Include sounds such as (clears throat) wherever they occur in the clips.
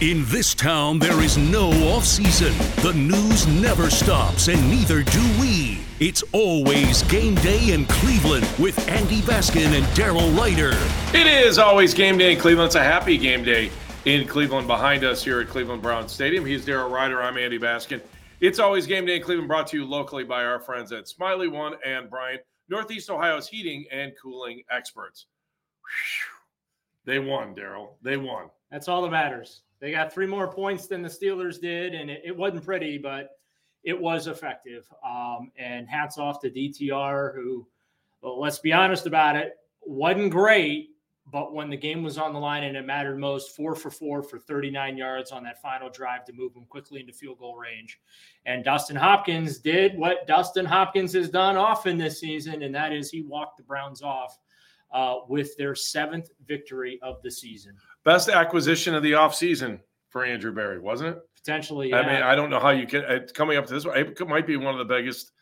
In this town, there is no off-season. The news never stops, and neither do we. It's always game day in Cleveland with Andy Baskin and Daryl Ruiter. It is always game day in Cleveland. It's a happy game day in Cleveland behind us here at Cleveland Brown Stadium. He's Daryl Ruiter. I'm Andy Baskin. It's always game day in Cleveland, brought to you locally by our friends at Smylie One and Bryant, Northeast Ohio's heating and cooling experts. Whew. They won, Daryl. They won. That's all that matters. They got three more points than the Steelers did, and it, it wasn't pretty, but it was effective. Um, and hats off to DTR, who, well, let's be honest about it, wasn't great, but when the game was on the line and it mattered most, four for four for 39 yards on that final drive to move them quickly into field goal range. And Dustin Hopkins did what Dustin Hopkins has done often this season, and that is he walked the Browns off uh, with their seventh victory of the season. Best acquisition of the offseason for Andrew Berry, wasn't it? Potentially. Yeah. I mean, I don't know how you can, uh, coming up to this one, it might be one of the biggest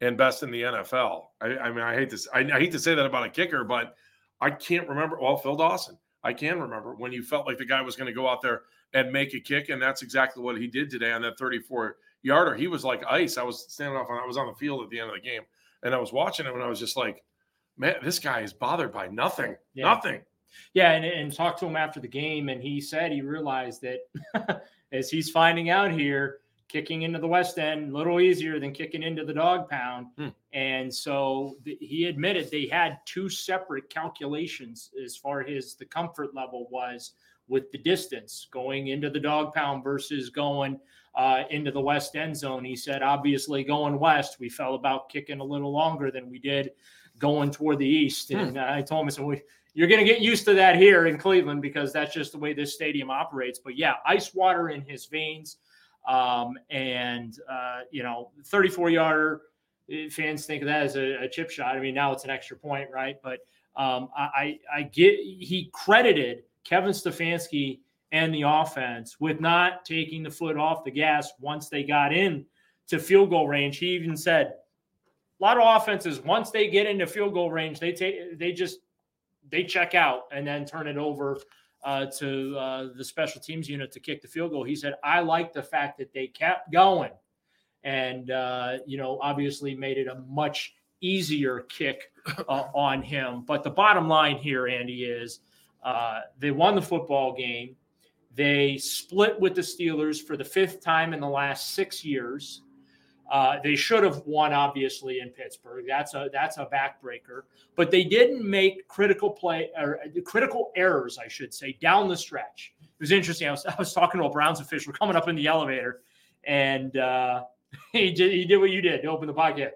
and best in the NFL. I, I mean, I hate to, I, I hate to say that about a kicker, but I can't remember. Well, Phil Dawson, I can remember when you felt like the guy was going to go out there and make a kick, and that's exactly what he did today on that 34 yarder. He was like ice. I was standing off, and I was on the field at the end of the game, and I was watching him, and I was just like, man, this guy is bothered by nothing, yeah. nothing. Yeah, and, and talked to him after the game, and he said he realized that (laughs) as he's finding out here, kicking into the West End a little easier than kicking into the dog pound. Hmm. And so the, he admitted they had two separate calculations as far as the comfort level was with the distance going into the dog pound versus going uh, into the West End zone. He said, obviously, going west, we felt about kicking a little longer than we did going toward the east. Hmm. And uh, I told him, said, well, you're going to get used to that here in Cleveland because that's just the way this stadium operates. But yeah, ice water in his veins um, and, uh, you know, 34 yarder eh, fans think of that as a, a, chip shot. I mean, now it's an extra point, right? But um, I, I get he credited Kevin Stefanski and the offense with not taking the foot off the gas once they got in to field goal range. He even said a lot of offenses once they get into field goal range, they take they just they check out and then turn it over uh, to uh, the special teams unit to kick the field goal. He said, I like the fact that they kept going and, uh, you know, obviously made it a much easier kick uh, (laughs) on him. But the bottom line here, Andy, is uh, they won the football game. They split with the Steelers for the fifth time in the last six years. Uh, they should have won, obviously, in Pittsburgh. That's a that's a backbreaker. But they didn't make critical play or uh, critical errors, I should say, down the stretch. It was interesting. I was, (laughs) I was talking to a Browns official coming up in the elevator, and uh, (laughs) he did he did what you did to open the pocket.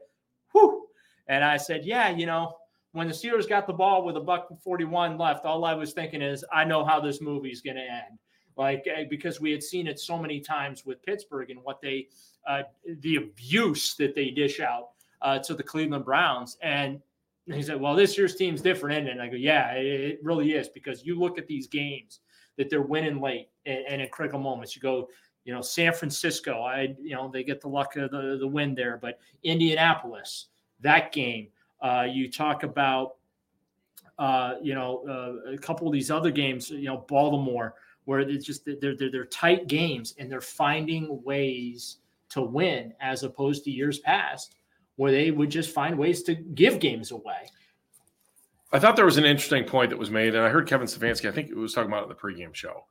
Whew. And I said, yeah, you know, when the Steelers got the ball with a buck 41 left, all I was thinking is, I know how this movie's going to end like eh, because we had seen it so many times with Pittsburgh and what they uh, the abuse that they dish out uh, to the Cleveland Browns. And he said, "Well, this year's team's different." And I go, "Yeah, it really is because you look at these games that they're winning late and, and in critical moments. You go." You know, San Francisco, I, you know, they get the luck of the, the win there, but Indianapolis, that game, uh, you talk about, uh, you know, uh, a couple of these other games, you know, Baltimore, where it's just they're, they're they're tight games and they're finding ways to win as opposed to years past where they would just find ways to give games away. I thought there was an interesting point that was made, and I heard Kevin Stefanski. I think it was talking about it in the pregame show.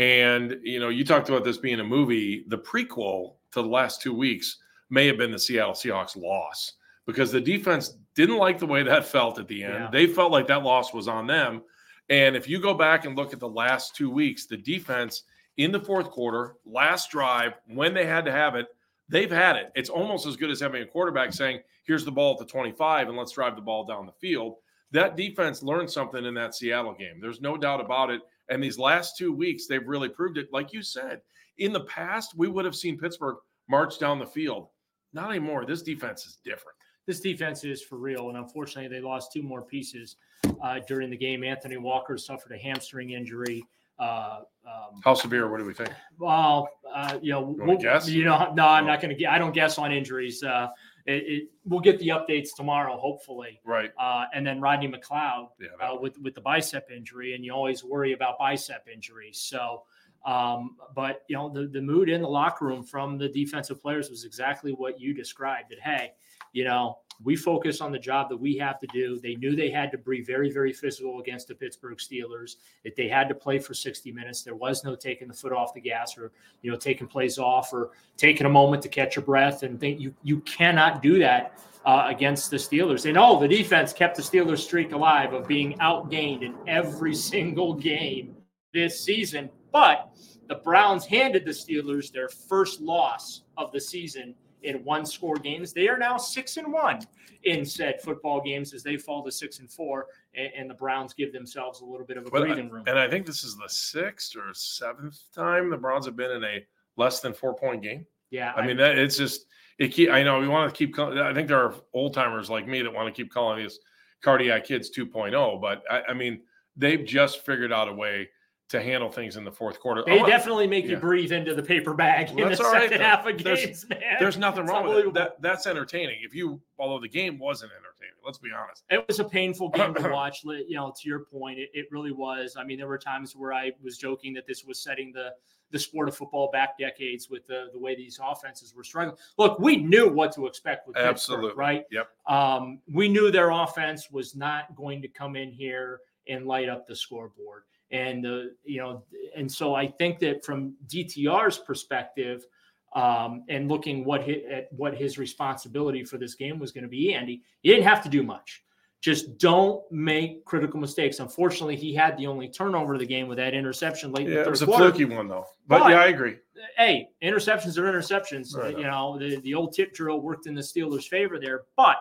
And you know, you talked about this being a movie. The prequel to the last two weeks may have been the Seattle Seahawks loss because the defense didn't like the way that felt at the end. Yeah. They felt like that loss was on them. And if you go back and look at the last two weeks, the defense in the fourth quarter, last drive, when they had to have it, they've had it. It's almost as good as having a quarterback saying, here's the ball at the 25 and let's drive the ball down the field. That defense learned something in that Seattle game. There's no doubt about it. And these last two weeks, they've really proved it. Like you said, in the past, we would have seen Pittsburgh march down the field. Not anymore. This defense is different. This defense is for real. And unfortunately, they lost two more pieces uh, during the game. Anthony Walker suffered a hamstring injury. Uh, um, How severe? What do we think? well, uh, you know, You we'll- guess? you know, no, I'm Oh. not going to. I don't guess on injuries. Uh, it, it, we'll get the updates tomorrow, hopefully. Right. Uh, and then Rodney McLeod Yeah. uh, with with the bicep injury, and you always worry about bicep injuries. So, um, but you know, the the mood in the locker room from the defensive players was exactly what you described. That hey, you know, we focus on the job that we have to do. They knew they had to be very very physical against the Pittsburgh Steelers. That they had to play for 60 minutes. There was no taking the foot off the gas or you know taking plays off or taking a moment to catch your breath and think you you cannot do that uh, against the Steelers. And oh, the defense kept the Steelers streak alive of being outgained in every (laughs) single game this season. But the Browns handed the Steelers their first loss of the season in one score games. They are now six and one in said football games as they fall to six and four, and, and the Browns give themselves a little bit of a But I- breathing room. And I think this is the sixth or seventh time the Browns have been in a less than four point game. yeah, I mean, that it's just it. Keep, I know we want to keep. call- I think there are old timers like me that want to keep calling these cardiac kids 2.0, but I, I mean, they've just figured out a way to handle things in the fourth quarter. They wa- definitely make yeah. you breathe into the paper bag Well, in that's the all right, second half of There's- games, man. There's nothing It's wrong with it. That, that's entertaining. If you, although the game wasn't entertaining, let's be honest. it was a painful game to (clears throat) watch. You know, to your point, it, it really was. I mean, there were times where I was joking that this was setting the the sport of football back decades with the the way these offenses were struggling. Look, we knew what to expect with Pittsburgh, Absolutely. right? Yep. Um, we knew their offense was not going to come in here and light up the scoreboard, and the you know, and so I think that from DTR's perspective. Um, and looking what hit, at what his responsibility for this game was going to be, Andy, he didn't have to do much just don't make critical mistakes. Unfortunately, he had the only turnover of the game with that interception late in Yeah, the it was a quarter. fluky one though. But, But- yeah, I agree. Hey, interceptions are interceptions. Right. You know, the, the old tip drill worked in the Steelers' favor there, but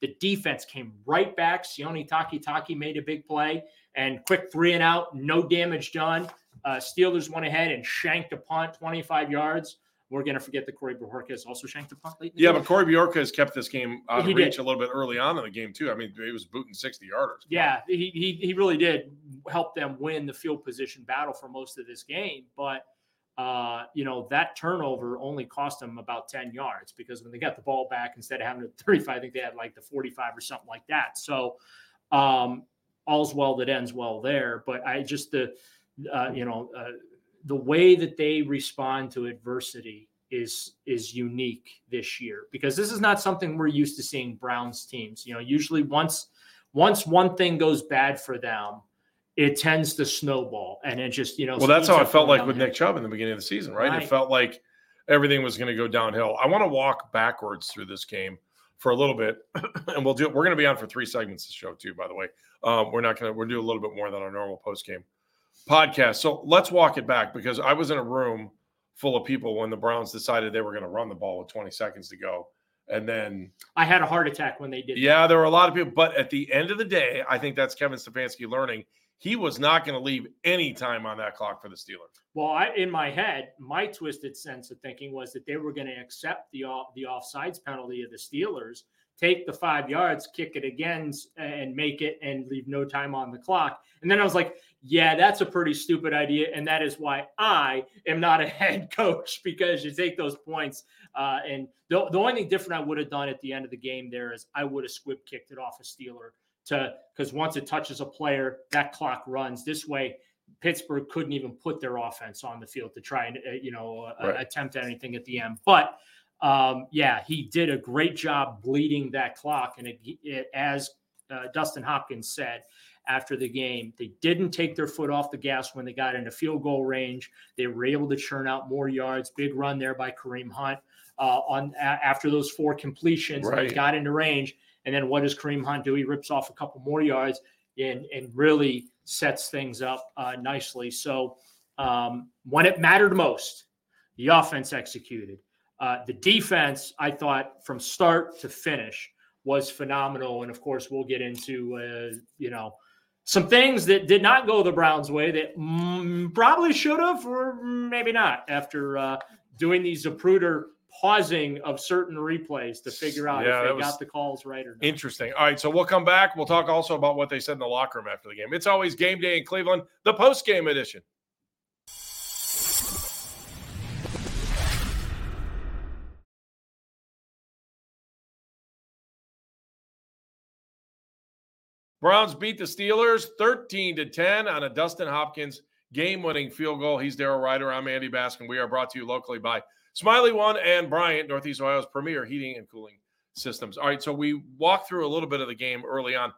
the defense came right back. Sione Takitaki made a big play and quick three and out, no damage done. Uh, Steelers went ahead and shanked a punt 25 yards. We're going to forget that Corey Bojorquez also shanked a punt late. Yeah, game. but Corey Bojorquez kept this game out He of did. reach a little bit early on in the game too. I mean, he was booting 60 yarders. Yeah, he, he he really did help them win the field position battle for most of this game. But uh, you know that turnover only cost them about ten yards because when they got the ball back, instead of having the (laughs) thirty-five, I think they had like the forty-five or something like that. So um, all's well that ends well there. But I just the uh, you know uh, the way that they respond to adversity is is unique this year because this is not something we're used to seeing Browns teams. You know, usually once once one thing goes bad for them, it tends to snowball and it just you know. Well, that's how it felt like with Nick Chubb in the beginning of the season, right? Right. It felt like everything was going to go downhill. I want to walk backwards through this game for a little bit, (clears throat) and we'll do. We're going to be on for three segments of the show too. By the way, um, we're not going to. We're do a little bit more than our normal post game podcast. So let's walk it back because I was in a room full of people when the Browns decided they were going to run the ball with 20 seconds to go, and then I had a heart attack when they did. that. yeah, there were a lot of people, but at the end of the day, I think that's Kevin Stefanski learning. He was not going to leave any time on that clock for the Steelers. Well, I in my head, my twisted sense of thinking was that they were going to accept the off, the offsides penalty of the Steelers, take the five yards, kick it again, and make it, and leave no time on the clock. And then I was like, yeah, that's a pretty stupid idea, and that is why I am not a (laughs) head coach because you take those points. Uh, and the, the only thing different I would have done at the end of the game there is I would have squib kicked it off a Steeler to because once it touches a player, that clock runs this way. Pittsburgh couldn't even put their offense on the field to try and uh, you know uh, Right. attempt anything at the end. But um, yeah, he did a great job bleeding that clock, and it, it, as uh, Dustin Hopkins said after the game, they didn't take their foot off the gas when they got into field goal range. They were able to churn out more yards. Big run there by Kareem Hunt uh, on a- after those four completions. Right. They got into range, and then what does Kareem Hunt do? He rips off a couple more yards and and really sets things up uh, nicely. So um, when it mattered most, the offense executed. Uh, the defense, I thought, from start to finish, was phenomenal. And of course, we'll get into uh, you know some things that did not go the Browns' way that mm, probably should have, or maybe not, after uh, doing these Zapruder pausing of certain replays to figure out Yeah, if they got the calls right or not. Interesting. All right, so we'll come back. We'll talk also about what they said in the locker room after the game. It's always game day in Cleveland, the post game edition. Browns beat the Steelers 13 to 10 on a Dustin Hopkins game winning field goal. He's Daryl Ruiter. I'm Andy Baskin. We are brought to you locally by Smylie One and Bryant, Northeast Ohio's premier heating and cooling systems. All right, so we walked through a little bit of the game early on.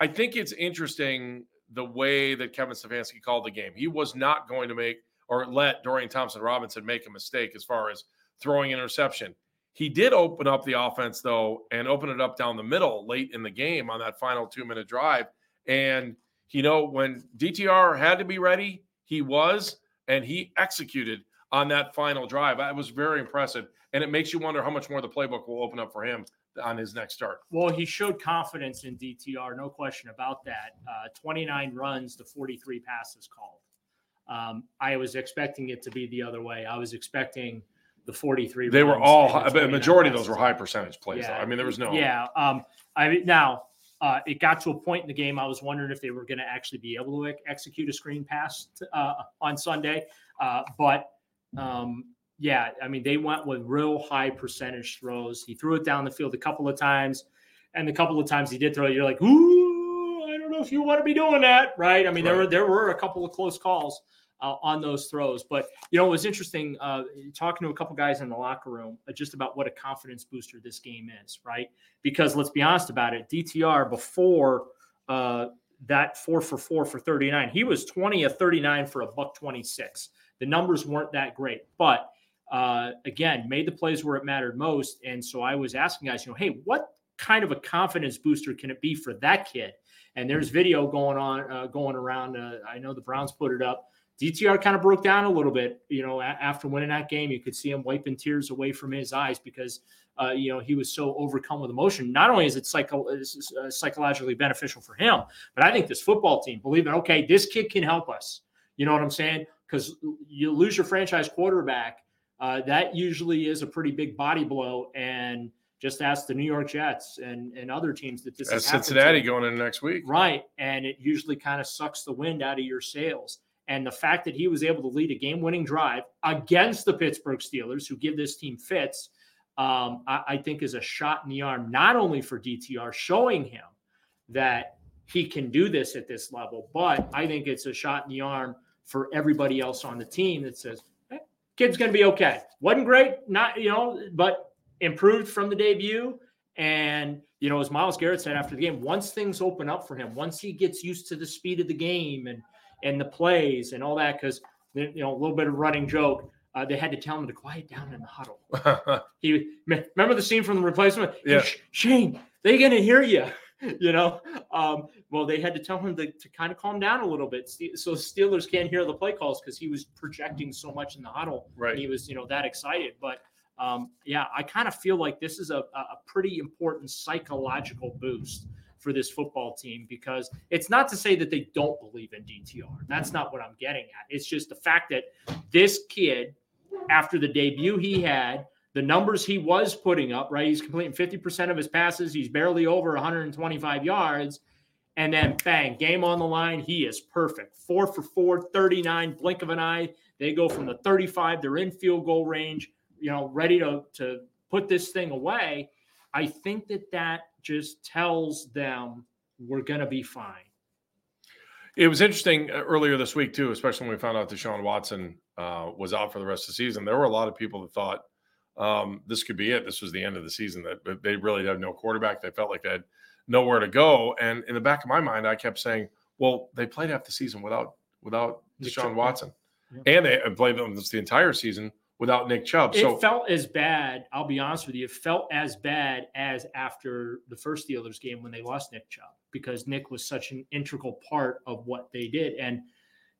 I think it's interesting the way that Kevin Stefanski called the game. He was not going to make or let Dorian Thompson Robinson make a mistake as far as throwing interception. He did open up the offense though and open it up down the middle late in the game on that final two minute drive. And you know, when DTR had to be ready, he was, and he executed on that final drive. That was very impressive. And it makes you wonder how much more the playbook will open up for him on his next start. Well, he showed confidence in DTR, no question about that. Uh, 29 runs to 43 passes called. Um, I was expecting it to be the other way. I was expecting the 43. They were all and the high, the majority of those were high percentage plays. though. I mean, there was no. Yeah. Um, I mean, now uh, it got to a point in the game. I was wondering if they were going to actually be able to ex- execute a screen pass uh, on Sunday. Uh, but um, yeah, I mean, they went with real high percentage throws. He threw it down the field a couple of times, and the couple of times he did throw it, you're like, ooh, I don't know if you want to be doing that, right? I mean, there were there were a couple of close calls uh, on those throws. But you know, it was interesting uh, talking to a couple guys in the locker room uh, just about what a confidence booster this game is, right? Because let's be honest about it, DTR before uh, that four for four for 39, he was 20 of 39 for a buck 26. The numbers weren't that great, but uh, again, made the plays where it mattered most. And so I was asking guys, you know, hey, what kind of a confidence booster can it be for that kid? And there's video going on, uh, going around. Uh, I know the Browns put it up. DTR kind of broke down a little bit, you know, a- after winning that game. You could see him wiping tears away from his eyes because, uh, you know, he was so overcome with emotion. Not only is it psycho- is, uh, psychologically beneficial for him, but I think this football team believe believing, okay, this kid can help us. You know what I'm saying? Because you lose your franchise quarterback, uh, that usually is a pretty big body blow. And just ask the New York Jets and, and other teams that this That's happened to. Cincinnati going in next week. Right. And it usually kind of sucks the wind out of your sails. And the fact that he was able to lead a game winning drive against the Pittsburgh Steelers, who give this team fits, um, I, I think is a shot in the arm, not only for DTR, showing him that he can do this at this level, but I think it's a shot in the arm for everybody else on the team that says, hey, kid's going to be okay. Wasn't great, not, you know, but improved from the debut. And, you know, as Myles Garrett said after the game, once things open up for him, once he gets used to the speed of the game and, and the plays and all that, because, you know, a little bit of running joke, uh, they had to tell him to quiet down in the huddle. (laughs) He remember the scene from the replacement? Yeah. Shane, they gonna hear you. (laughs) You know, um, well, they had to tell him to, to kind of calm down a little bit, so Steelers can't hear the play calls because he was projecting so much in the huddle. Right. and he was, you know, that excited. But um, yeah, I kind of feel like this is a, a a pretty important psychological boost for this football team because it's not to say that they don't believe in DTR. That's not what I'm getting at. It's just the fact that this kid, after the debut he had, the numbers he was putting up, right? He's completing 50% of his passes. He's barely over 125 yards. And then bang, game on the line. He is perfect. Four for four, 39, blink of an eye. They go from the 35, they're in field goal range, you know, ready to, to put this thing away. I think that that just tells them we're going to be fine. It was interesting uh, earlier this week too, especially when we found out Deshaun Watson uh, was out for the rest of the season. There were a lot of people that thought um, this could be it. This was the end of the season. That they really had no quarterback. They felt like they had nowhere to go. And in the back of my mind, I kept saying, "Well, they played half the season without without Deshaun Watson, yeah. and they played them the entire season without Nick Chubb." So it So felt as bad. I'll be honest with you. It felt as bad as after the first Steelers game when they lost Nick Chubb because Nick was such an integral part of what they did. And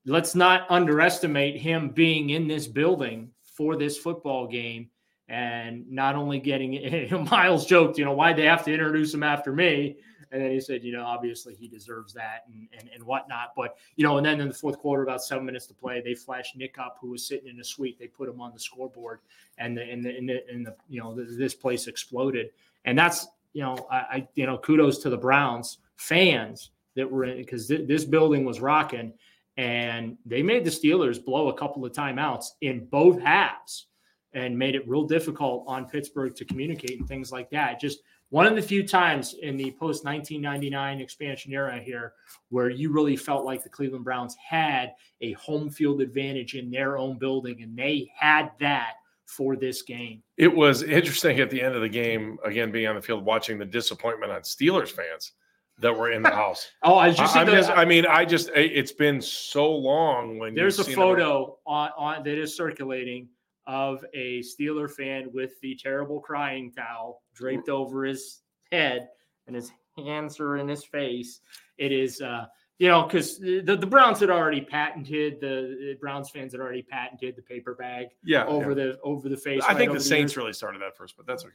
let's not underestimate him being in this building for this football game and not only getting (laughs) Myles joked, you know, why'd they have to introduce him after me? And then he said, you know, obviously he deserves that and, and, and whatnot. But, you know, and then in the fourth quarter, about seven minutes to play, they flashed Nick up, who was sitting in a suite. They put him on the scoreboard and the, and the, and the, and the you know, the, this place exploded. And that's, you know, I, I, you know, kudos to the Browns fans that were in because th- this building was rocking and they made the Steelers blow a couple of timeouts in both halves and made it real difficult on Pittsburgh to communicate and things like that. Just one of the few times in the post 1999 expansion era here where you really felt like the Cleveland Browns had a home field advantage in their own building, and they had that for this game. It was interesting at the end of the game, again, being on the field, watching the disappointment on Steelers fans that were in the house. (laughs) oh, I just, I, just, I mean, I just, it's been so long when there's a photo on, on that is circulating of a Steeler fan with the terrible crying towel draped over his head and his hands are in his face. It is, uh, you know, because the, the Browns had already patented the, the, Browns fans had already patented the paper bag, yeah, over yeah. the over the face. I right think the Saints years. really started that first, but that's okay.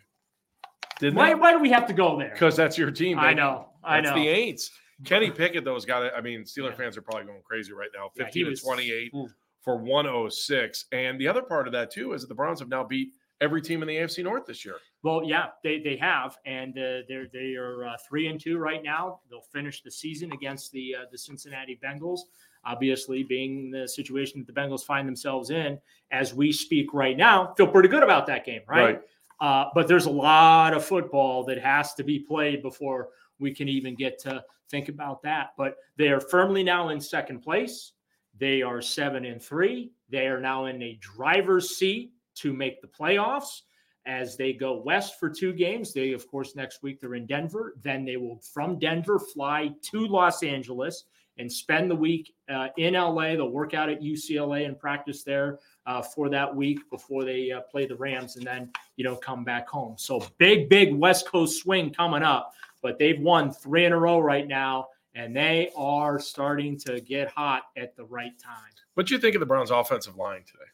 Didn't why? they? Why do we have to go there? Because that's your team. I know. I That's know. the Aints. Kenny Pickett, though, has got it. I mean, Steeler Yeah. fans are probably going crazy right now. 15 he was- to 28 Ooh. For 106. And the other part of that, too, is that the Browns have now beat every team in the AFC North this year. Well, yeah, they they have, and uh, they're they are uh, three and two right now. They'll finish the season against the uh, the Cincinnati Bengals. Obviously, being the situation that the Bengals find themselves in as we speak right now, feel pretty good about that game, right? Uh, but there's a lot of football that has to be played before we can even get to think about that. But they are firmly now in second place. They are seven and three. They are now in a driver's seat to make the playoffs as they go west for two games. They, of course, next week they're in Denver. Then they will, from Denver, fly to Los Angeles and spend the week uh, in LA. They'll work out at UCLA and practice there uh, for that week before they uh, play the Rams and then, you know, come back home. So big, big West Coast swing coming up. But they've won three in a row right now, and they are starting to get hot at the right time. What do you think of the Browns' offensive line today?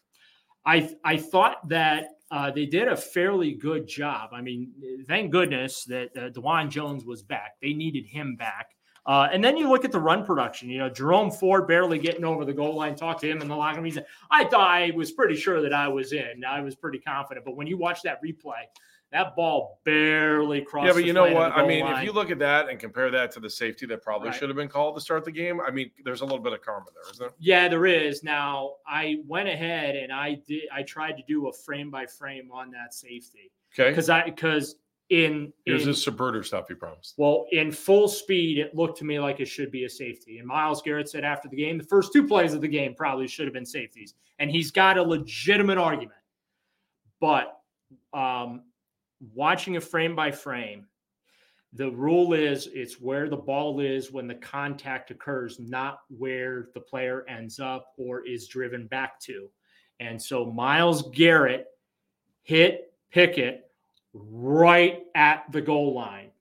I I thought that uh, they did a fairly good job. I mean, thank goodness that uh, Dawand Jones was back. They needed him back. Uh, and then you look at the run production. You know, Jerome Ford barely getting over the goal line. Talk to him in the locker room. He said, "I thought I was pretty sure that I was in. I was pretty confident." But when you watch that replay, that ball barely crossed. Yeah, but you know what? I mean, line. if you look at that and compare that to the safety that probably Right. should have been called to start the game, I mean, there's a little bit of karma there, isn't there? Yeah, there is. Now I went ahead and I did. I tried to do a frame by frame on that safety Okay. because I because in Here's in, this Zapruder stuff you promised. well in full speed it looked to me like it should be a safety. And Myles Garrett said after the game, the first two plays of the game probably should have been safeties, and he's got a legitimate argument. But um, watching a frame by frame, the rule is it's where the ball is when the contact occurs, not where the player ends up or is driven back to. And so Myles Garrett hit Pickett right at the goal line.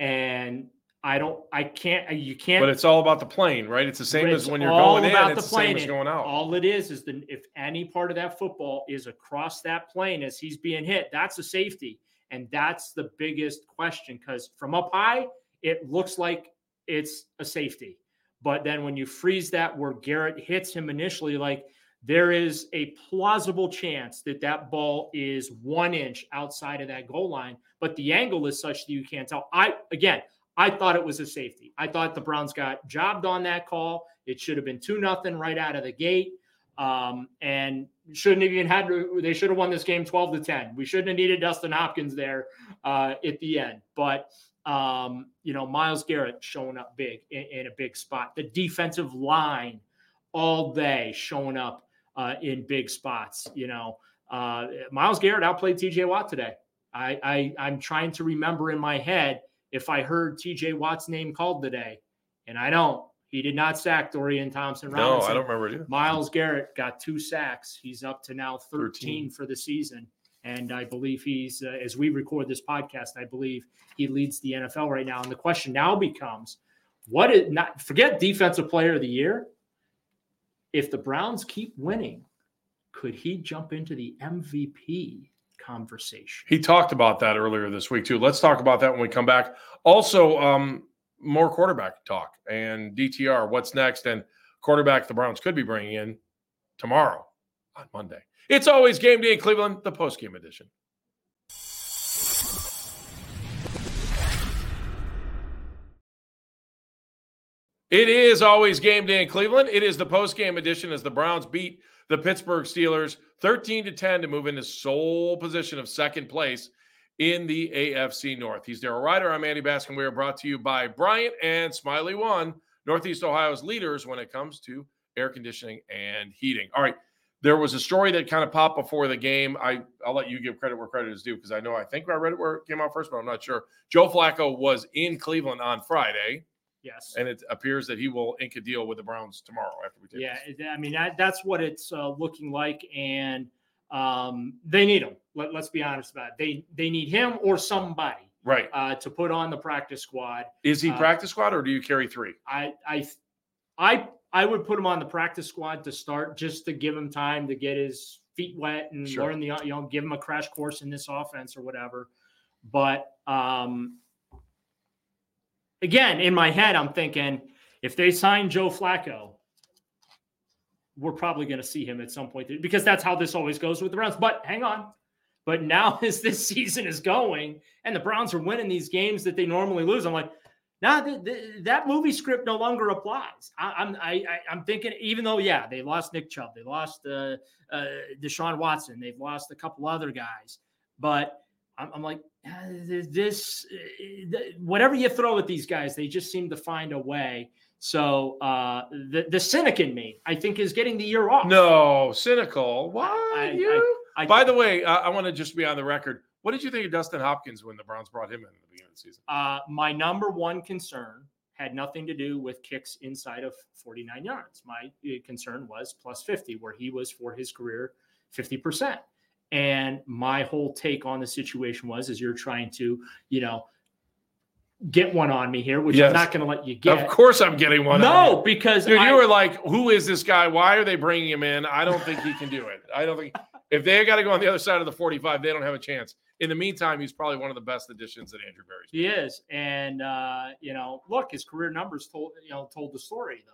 And I don't, I can't, you can't. But it's all about the plane, right? It's the same It's as when you're going in, it's the the same plane. as going out. All it is is that if any part of that football is across that plane as he's being hit, that's a safety. And that's the biggest question because from up high, it looks like it's a safety. But then when you freeze that where Garrett hits him initially, like there is a plausible chance that that ball is one inch outside of that goal line, but the angle is such that you can't tell. I, again, I thought it was a safety. I thought the Browns got jobbed on that call. It should have been two nothing right out of the gate, um, and shouldn't have even had. They should have won this game twelve to ten. We shouldn't have needed Dustin Hopkins there uh, at the end. But um, you know, Myles Garrett showing up big in, in a big spot. The defensive line all day showing up uh, in big spots. You know, uh, Myles Garrett outplayed T.J. Watt today. I, I I'm trying to remember in my head if I heard TJ Watt's name called today, and I don't. He did not sack Dorian Thompson Robinson. no, I don't remember it. Myles Garrett got two sacks. He's up to now 13, 13. for the season. And I believe he's, uh, as we record this podcast, I believe he leads the NFL right now. And the question now becomes what is not, forget defensive player of the year. If the Browns keep winning, could he jump into the MVP conversation? He talked about that earlier this week too. Let's talk about that when we come back. Also, um, more quarterback talk and DTR. What's next? And quarterback the Browns could be bringing in tomorrow on Monday. It's always game day in Cleveland, the post game edition. It is always game day in Cleveland. It is the post game edition as the Browns beat the Pittsburgh Steelers 13 to 10 to move into sole position of second place in the AFC North. He's Daryl Ruiter. I'm Andy Baskin. We are brought to you by Bryant and Smylie One, Northeast Ohio's leaders when it comes to air conditioning and heating. All right. There was a story that kind of popped before the game. I, I'll let you give credit where credit is due because I know I think I read it where it came out first, but I'm not sure. Joe Flacco was in Cleveland on Friday. Yes. And it appears that he will ink a deal with the Browns tomorrow after we take Yeah, this. I mean that, that's what it's uh, looking like, and um, they need him. Let, us be honest about it. They they need him or somebody Right. uh, to put on the practice squad. Is he uh, practice squad or do you carry three? I I I I would put him on the practice squad to start, just to give him time to get his feet wet and Sure. learn the you know give him a crash course in this offense or whatever. But um, again, in my head, I'm thinking if they sign Joe Flacco, we're probably going to see him at some point because that's how this always goes with the Browns. But hang on. But now, (laughs) as this season is going and the Browns are winning these games that they normally lose, I'm like, nah, th- th- that movie script no longer applies. I, I'm I, I, I'm thinking, even though yeah, they lost Nick Chubb, they lost uh, uh, Deshaun Watson, they've lost a couple other guys, but I'm, I'm like, ah, this uh, whatever you throw at these guys, they just seem to find a way. So uh, the the cynic in me, I think, is getting the year off. No, cynical. Why I- you? I, By the way, uh, I want to just be on the record. What did you think of Dustin Hopkins when the Browns brought him in at the beginning of the season? uh, my number one concern had nothing to do with kicks inside of 49 yards. My uh, concern was plus 50, where he was for his career 50%. And my whole take on the situation was, is you're trying to, you know, get one on me here, which Yes. I'm not going to let you get. Of course, I'm getting one. no, because Dude, I- you were like, "Who is this guy? Why are they bringing him in? I don't think he can do it. I don't think if they got to go on the other side of the 45, they don't have a chance. In the meantime, he's probably one of the best additions that Andrew Berry's. He is, and uh, you know, look, his career numbers told you know told the story though.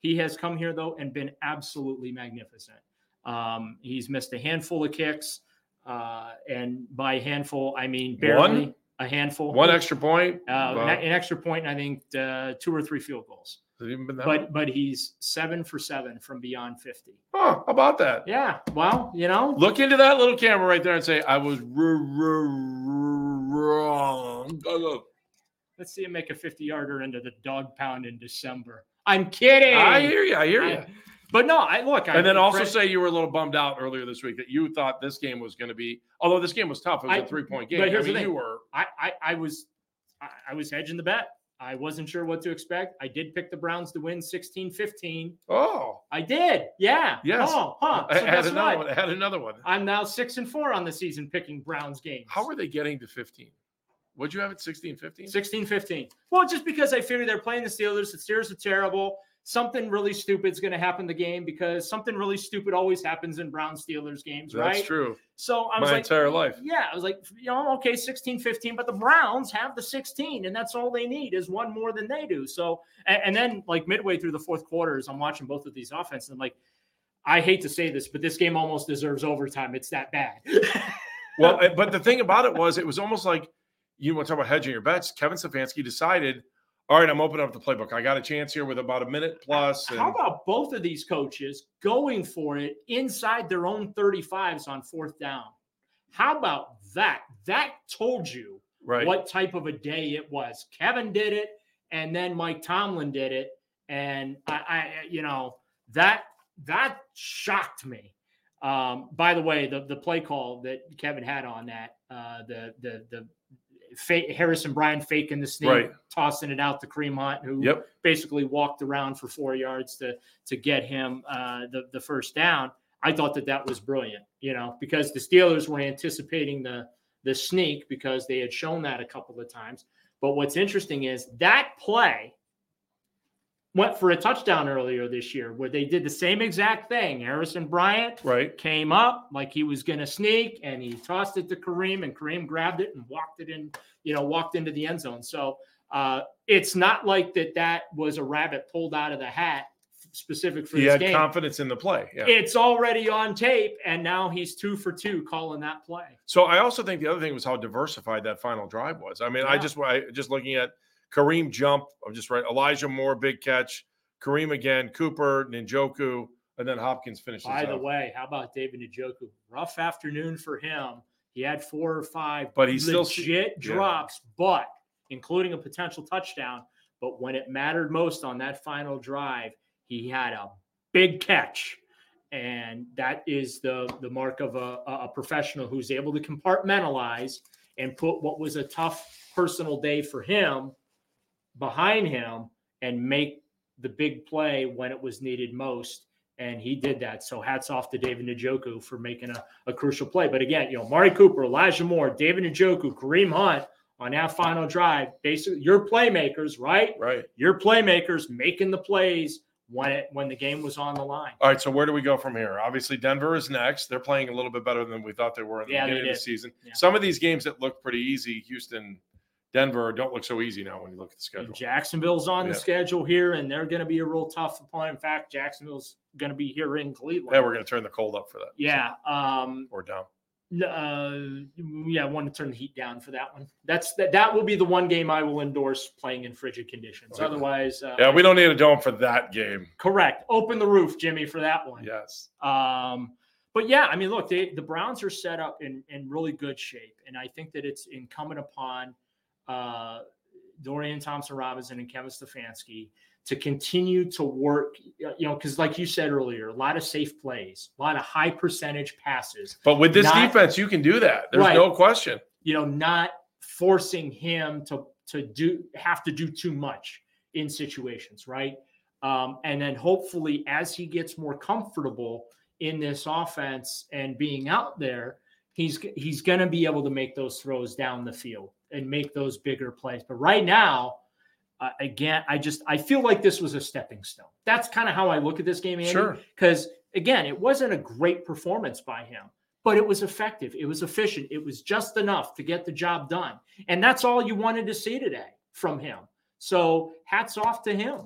He has come here though and been absolutely magnificent. Um, he's missed a handful of kicks, uh, and by handful I mean barely One? A handful. One extra point. uh, an extra point, and I think uh, two or three field goals. has it even been that But but he's seven for seven from beyond fifty. Huh, how about that? Yeah, well, you know, Look into that little camera right there and say, "I was wrong." Let's see him make a fifty yarder into the dog pound in December. I'm kidding. I hear you. I hear you. But no, I look. I and then also credit- say you were a little bummed out earlier this week that you thought this game was going to be, although this game was tough. It was I- a three point but game. I here's the thing. you were. I, I, I was, I, I was hedging the bet. I wasn't sure what to expect. I did pick the Browns to win 16-15. Oh, I did. Yeah. Yes. Oh, huh. I had another what? one. I had another one. I'm now six and four on the season picking Browns games. How are they getting to 15? Would you have it 16 15? 16 15. Well, just because I figured they're playing the Steelers, the Steelers are terrible. Something really stupid's going to happen the game because something really stupid always happens in Brown Steelers games, right? That's true. So I was My like, entire life. Yeah, I was like, you know, okay, 16 15, but the Browns have the 16, and that's all they need is one more than they do. So, and, and then like midway through the fourth quarters, I'm watching both of these offenses. And I'm like, I hate to say this, but this game almost deserves overtime. It's that bad. (laughs) Well, eh, but the thing about it was, it was almost like you want to talk about hedging your bets. Kevin Stefanski decided, all right, I'm opening up the playbook. I got a chance here with about a minute plus. And How about both of these coaches going for it inside their own 35s on fourth down? How about that? That told you right. what type of a day it was. Kevin did it, and then Mike Tomlin did it, and I, I you know, that that shocked me. Um, by the way, the the play call that Kevin had on that, uh, the the the fa- Harrison Bryant faking the sneak, Right. tossing it out to Kareem Hunt, who Yep. basically walked around for four yards to to get him uh, the the first down. I thought that that was brilliant, you know, because the Steelers were anticipating the the sneak because they had shown that a couple of times. But what's interesting is that play went for a touchdown earlier this year where they did the same exact thing. Harrison Bryant Right. came up like he was going to sneak and he tossed it to Kareem and Kareem grabbed it and walked it in, you know, walked into the end zone. So Uh, it's not like that that was a rabbit pulled out of the hat specific for he this had game. confidence in the play. Yeah. It's already on tape, and now he's two for two calling that play. So I also think the other thing was how diversified that final drive was. I mean, I Yeah. just I just looking at Kareem jump. I'm just right. Elijah Moore big catch. Kareem again. Cooper Njoku, and then Hopkins finishes. By the out. way, how about David Njoku? Rough afternoon for him. He had four or five, But he's still- yeah. drops, but including a potential touchdown. But when it mattered most on that final drive, he had a big catch, and that is the the mark of a, a professional who's able to compartmentalize and put what was a tough personal day for him behind him and make the big play when it was needed most. And he did that. So hats off to David Njoku for making a, a crucial play. But again, you know, Mari Cooper, Elijah Moore, David Njoku, Kareem Hunt on that final drive, basically your playmakers, right? Right. Your playmakers making the plays when it when the game was on the line. All right. So where do we go from here? Obviously, Denver is next. They're playing a little bit better than we thought they were in the Yeah, beginning of the season. Yeah. Some of these games that look pretty easy, Houston, Denver, don't look so easy now when you look at the schedule. And Jacksonville's on Yeah. the schedule here, and they're going to be a real tough opponent. In fact, Jacksonville's going to be here in Cleveland. Yeah, we're going to turn the cold up for that. Yeah. Um, Or down. uh, yeah, I want to turn the heat down for that one. That's that. That will be the one game I will endorse playing in frigid conditions. Okay. Otherwise, uh, Yeah, we don't need a dome for that game. correct. Open the roof, Jimmy, for that one. Yes. Um, but yeah, I mean, look, they, the Browns are set up in, in really good shape. And I think that it's incumbent upon uh, Dorian Thompson Robinson and Kevin Stefanski to continue to work, you know, because like you said earlier, a lot of safe plays, a lot of high percentage passes, But with this Not- defense, you can do that. There's Right. no question. you know, not forcing him to to do have to do too much in situations, right? Um, and then hopefully, as he gets more comfortable in this offense and being out there, he's he's going to be able to make those throws down the field and make those bigger plays. But right now, uh, again, I just I feel like this was a stepping stone. That's kind of how I look at this game, Andy. Sure. Because again, it wasn't a great performance by him, but it was effective. It was efficient. It was just enough to get the job done, and that's all you wanted to see today from him. So hats off to him.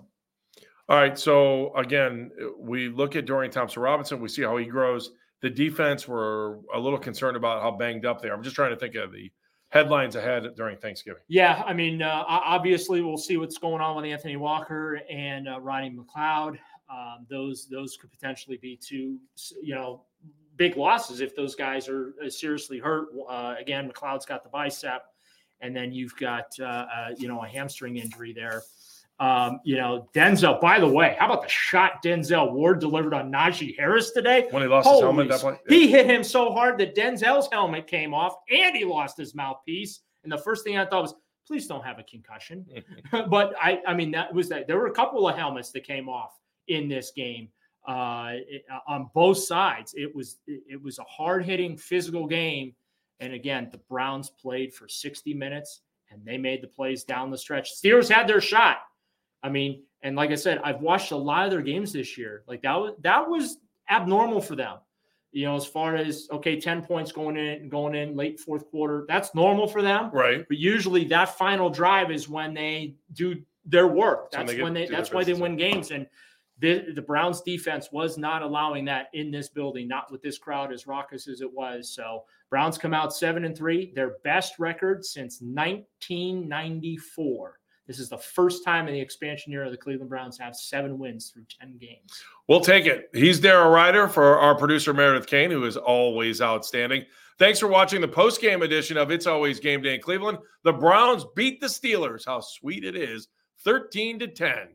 All right. So again, we look at Dorian Thompson Robinson. We see how he grows. The defense, we're a little concerned about how banged up they are. I'm just trying to think of the headlines ahead during Thanksgiving. Yeah, I mean, uh, obviously, we'll see what's going on with Anthony Walker and uh, Ronnie McLeod. Um, those those could potentially be two, you know, big losses if those guys are uh, seriously hurt. Uh, again, McLeod's got the bicep, and then you've got uh, uh, you know a hamstring injury there. Um, you know, Denzel. By the way, how about the shot Denzel Ward delivered on Najee Harris today? When he lost his helmet, that play. He hit him so hard that Denzel's helmet came off and he lost his mouthpiece. And the first thing I thought was, please don't have a concussion. (laughs) (laughs) but I, I mean, that was that. There were a couple of helmets that came off in this game uh, it- on both sides. It was it, it was a hard hitting physical game. And again, the Browns played for 60 minutes and they made the plays down the stretch. Steelers had their shot. I mean, and like I said, I've watched a lot of their games this year. Like that was that was abnormal for them. You know, as far as okay, 10 points going in going in late fourth quarter, that's normal for them. right. But usually that final drive is when they do their work. That's when they, when they that's why they win games. And the, the Browns defense was not allowing that in this building, not with this crowd as raucous as it was. So Browns come out seven and three, their best record since 1994. This is the first time in the expansion era the Cleveland Browns have seven wins through 10 games. We'll take it. He's Daryl Ruiter for our producer, Meredith Kane, who is always outstanding. Thanks for watching the post game edition of It's Always Game Day in Cleveland. The Browns beat the Steelers. How sweet it is 13 to 10.